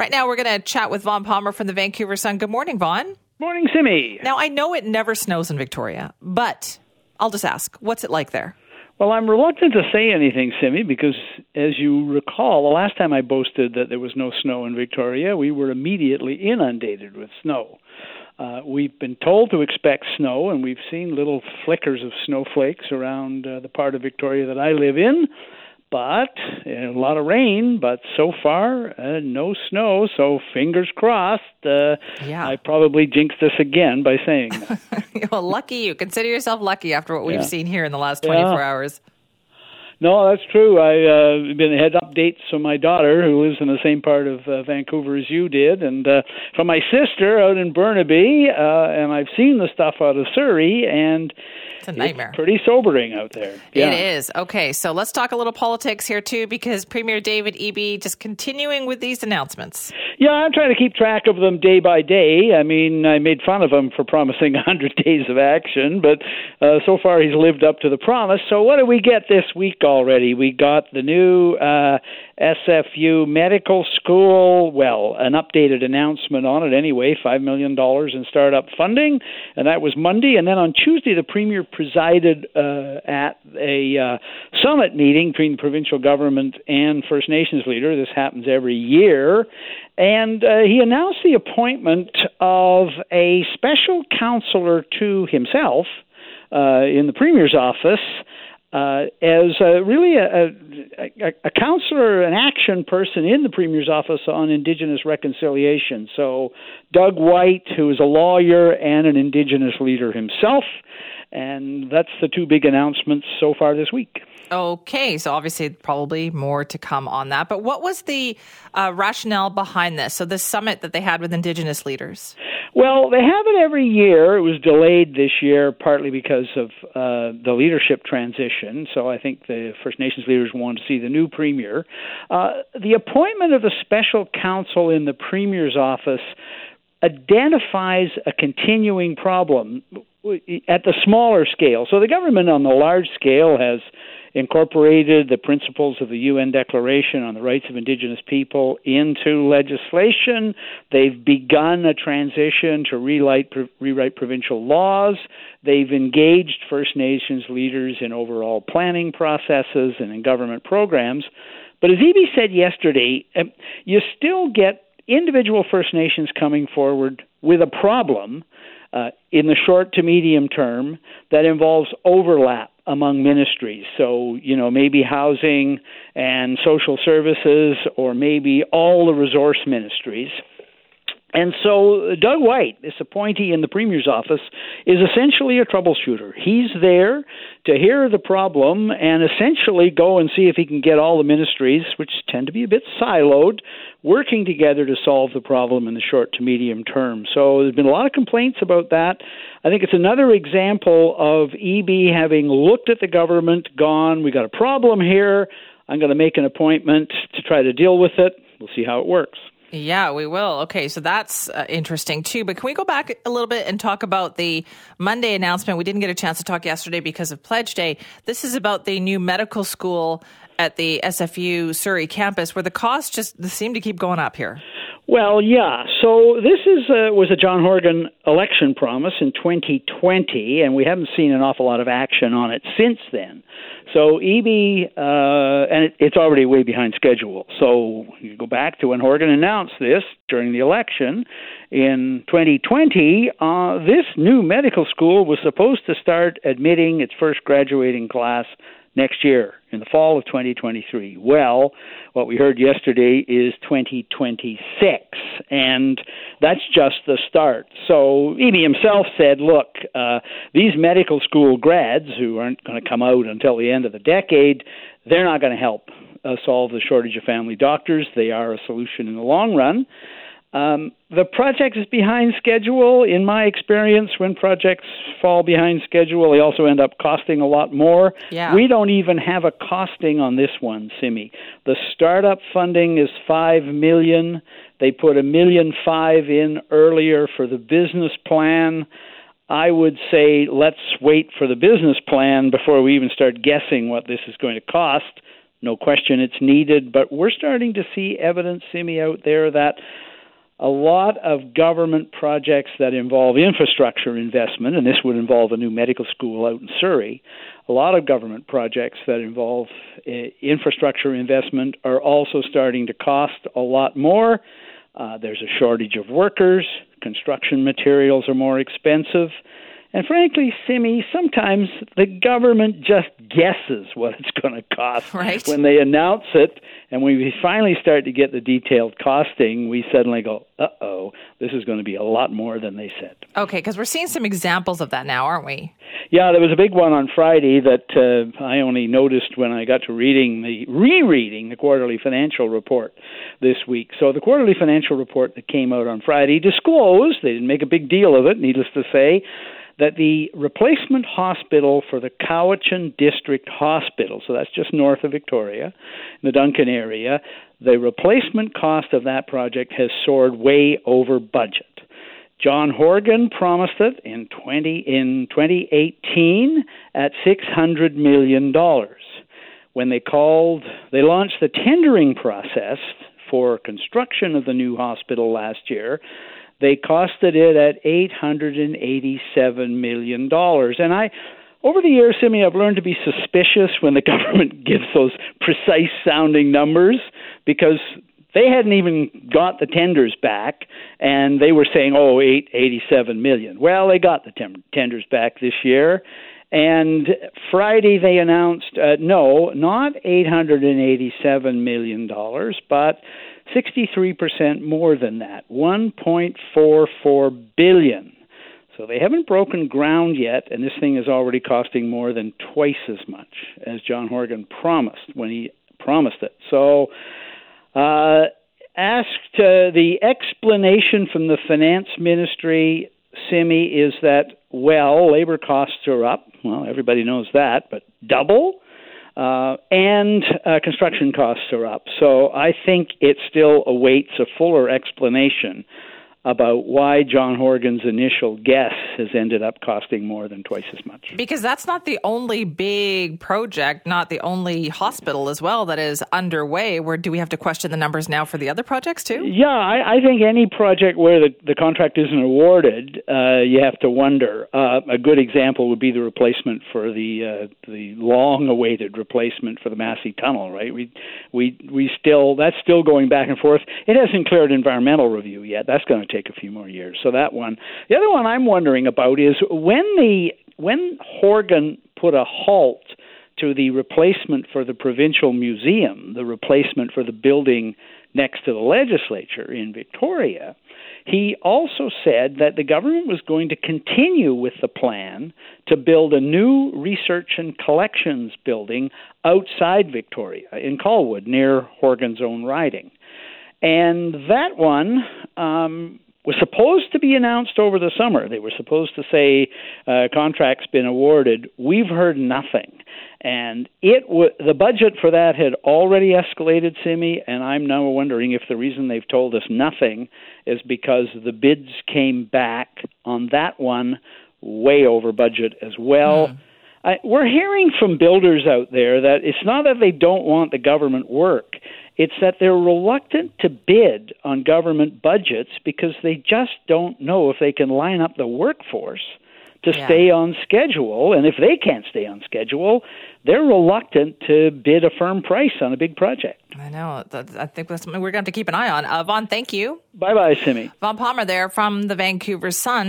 Right now, we're going to chat with Vaughn Palmer from the Vancouver Sun. Good morning, Vaughn. Morning, Simi. Now, I know it never snows in Victoria, but I'll just ask, what's it like there? Well, I'm reluctant to say anything, Simi, because as you recall, the last time I boasted that there was no snow in Victoria, we were immediately inundated with snow. Uh, we've been told to expect snow, and we've seen little flickers of snowflakes around uh, the part of Victoria that I live in but a lot of rain. But so far, uh, no snow. So fingers crossed. Uh, yeah. I probably jinxed this again by saying that. well, lucky you. Consider yourself lucky after what we've seen here in the last 24 yeah. hours. No, that's true. I uh, been had updates from my daughter, who lives in the same part of uh, Vancouver as you did, and uh, from my sister out in Burnaby, uh, and I've seen the stuff out of Surrey, and it's a nightmare. It's pretty sobering out there. Yeah. It is. Okay, so let's talk a little politics here too, because Premier David Eby just continuing with these announcements. Yeah, I'm trying to keep track of them day by day. I mean, I made fun of him for promising 100 days of action, but uh, so far he's lived up to the promise. So what do we get this week already? We got the new uh, SFU Medical School. Well, an updated announcement on it anyway. Five million dollars in startup funding, and that was Monday. And then on Tuesday, the premier presided uh, at a uh, summit meeting between the provincial government and First Nations leader. This happens every year. And uh, he announced the appointment of a special counselor to himself uh, in the Premier's office uh, as uh, really a, a, a counselor, an action person in the Premier's office on Indigenous reconciliation. So, Doug White, who is a lawyer and an Indigenous leader himself, and that's the two big announcements so far this week. Okay, so obviously, probably more to come on that. But what was the uh, rationale behind this? So, this summit that they had with Indigenous leaders? Well, they have it every year. It was delayed this year partly because of uh, the leadership transition. So, I think the First Nations leaders wanted to see the new premier. Uh, the appointment of the special counsel in the premier's office identifies a continuing problem at the smaller scale. So the government on the large scale has incorporated the principles of the UN Declaration on the Rights of Indigenous People into legislation. They've begun a transition to rewrite, rewrite provincial laws. They've engaged First Nations leaders in overall planning processes and in government programs. But as Eby said yesterday, um, you still get individual First Nations coming forward with a problem uh, in the short to medium term that involves overlap among ministries. So, you know, maybe housing and social services, or maybe all the resource ministries. And so uh, Doug White, this appointee in the Premier's office, is essentially a troubleshooter. He's there to hear the problem and essentially go and see if he can get all the ministries, which tend to be a bit siloed, working together to solve the problem in the short to medium term. So there's been a lot of complaints about that. I think it's another example of Eby having looked at the government, gone, we got a problem here. I'm going to make an appointment to try to deal with it. We'll see how it works. Yeah, we will. Okay, so that's uh, interesting too. But can we go back a little bit and talk about the Monday announcement? We didn't get a chance to talk yesterday because of Pledge Day. This is about the new medical school at the SFU Surrey campus, where the costs just seem to keep going up here. Well, yeah. So this is uh, was a John Horgan election promise in 2020, and we haven't seen an awful lot of action on it since then. So Eby, uh, and it, it's already way behind schedule. So you go back to when Horgan announced this during the election in 2020. Uh, this new medical school was supposed to start admitting its first graduating class next year in the fall of 2023. Well, what we heard yesterday is 2026, and that's just the start. So Eby himself said, look, uh, these medical school grads who aren't going to come out until the end of the decade, they're not going to help uh, solve the shortage of family doctors. They are a solution in the long run. Um, the project is behind schedule. In my experience, when projects fall behind schedule, they also end up costing a lot more. Yeah. We don't even have a costing on this one, Simi. The startup funding is five million. They put a million five in earlier for the business plan. I would say let's wait for the business plan before we even start guessing what this is going to cost No question it's needed, but we're starting to see evidence, Simi, out there that a lot of government projects that involve infrastructure investment, and this would involve a new medical school out in Surrey, a lot of government projects that involve uh, infrastructure investment are also starting to cost a lot more. Uh, there's a shortage of workers, construction materials are more expensive. And frankly, Simi, sometimes the government just guesses what it's going to cost right. when they announce it. And when we finally start to get the detailed costing, we suddenly go, uh oh, this is going to be a lot more than they said. Okay, because we're seeing some examples of that now, aren't we? Yeah, there was a big one on Friday that uh, I only noticed when I got to reading the rereading the quarterly financial report this week. So the quarterly financial report that came out on Friday disclosed, they didn't make a big deal of it, needless to say, that the replacement hospital for the Cowichan District Hospital, so that's just north of Victoria, in the Duncan area, the replacement cost of that project has soared way over budget. John Horgan promised it in 20 in 2018 at 600 million dollars. When they called, they launched the tendering process for construction of the new hospital last year they costed it at $887 million. And I, over the years, Simi, I've learned to be suspicious when the government gives those precise sounding numbers because they hadn't even got the tenders back and they were saying oh 887 million well they got the tenders back this year and friday they announced uh, no not 887 million dollars but 63% more than that, 1.44 billion. So they haven't broken ground yet, and this thing is already costing more than twice as much as John Horgan promised when he promised it. So, uh, asked uh, the explanation from the finance ministry, Simi, is that well, labor costs are up. Well, everybody knows that, but double uh, and uh, construction costs are up. So I think it still awaits a fuller explanation about why John Horgan's initial guess has ended up costing more than twice as much. Because that's not the only big project, not the only hospital as well that is underway. Where do we have to question the numbers now for the other projects too? Yeah, I, I think any project where the, the contract isn't awarded, uh, you have to wonder. Uh, a good example would be the replacement for the uh, the long-awaited replacement for the Massey Tunnel. Right? We we we still that's still going back and forth. It hasn't cleared environmental review yet. That's going to take a few more years. So that one. The other one I'm wondering about is when the when Horgan put a halt to the replacement for the provincial museum, the replacement for the building next to the legislature in Victoria, he also said that the government was going to continue with the plan to build a new research and collections building outside Victoria in Colwood near Horgan's own riding. And that one um, was supposed to be announced over the summer. They were supposed to say uh, contract's been awarded. We've heard nothing, and it w- the budget for that had already escalated, Simi. And I'm now wondering if the reason they've told us nothing is because the bids came back on that one way over budget as well. Mm. I, we're hearing from builders out there that it's not that they don't want the government work it's that they're reluctant to bid on government budgets because they just don't know if they can line up the workforce to yeah. stay on schedule. And if they can't stay on schedule, they're reluctant to bid a firm price on a big project. I know. I think that's something we're going to have to keep an eye on. Uh, Vaughn, thank you. Bye bye, Simi. Vaughn Palmer there from the Vancouver Sun.